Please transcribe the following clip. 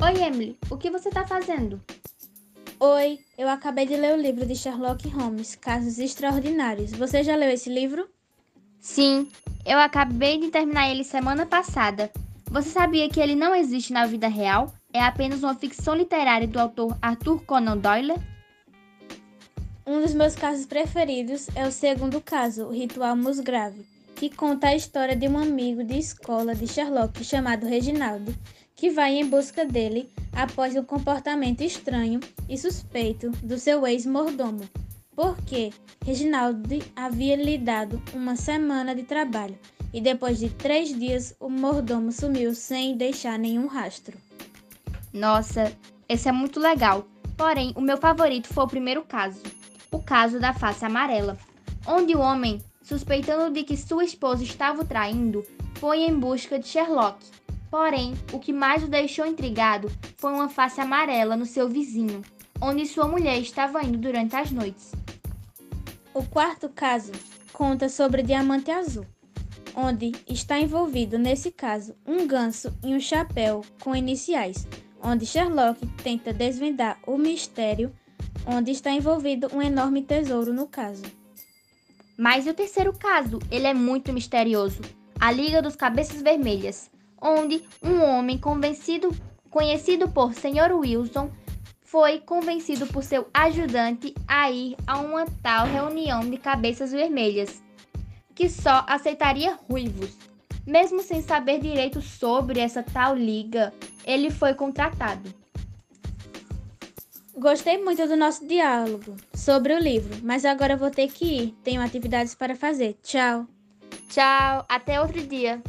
Oi, Emily, o que você está fazendo? Oi, eu acabei de ler o livro de Sherlock Holmes, Casos Extraordinários. Você já leu esse livro? Sim, eu acabei de terminar ele semana passada. Você sabia que ele não existe na vida real? É apenas uma ficção literária do autor Arthur Conan Doyle? Um dos meus casos preferidos é o segundo caso, o Ritual Musgrave, que conta a história de um amigo de escola de Sherlock chamado Reginaldo, que vai em busca dele após um comportamento estranho e suspeito do seu ex-mordomo, porque Reginaldo havia lhe dado uma semana de trabalho e depois de três dias o mordomo sumiu sem deixar nenhum rastro. Nossa, esse é muito legal. Porém, o meu favorito foi o primeiro caso, o caso da face amarela, onde o homem, suspeitando de que sua esposa estava o traindo, foi em busca de Sherlock Porém, o que mais o deixou intrigado foi uma face amarela no seu vizinho, onde sua mulher estava indo durante as noites. O quarto caso conta sobre Diamante Azul, onde está envolvido nesse caso um ganso e um chapéu com iniciais, onde Sherlock tenta desvendar o mistério, onde está envolvido um enorme tesouro no caso. Mas o terceiro caso, ele é muito misterioso. A Liga dos Cabeças Vermelhas onde um homem convencido, conhecido por Sr. Wilson foi convencido por seu ajudante a ir a uma tal reunião de cabeças vermelhas, que só aceitaria ruivos. Mesmo sem saber direito sobre essa tal liga, ele foi contratado. Gostei muito do nosso diálogo sobre o livro, mas agora vou ter que ir. Tenho atividades para fazer. Tchau. Tchau, até outro dia.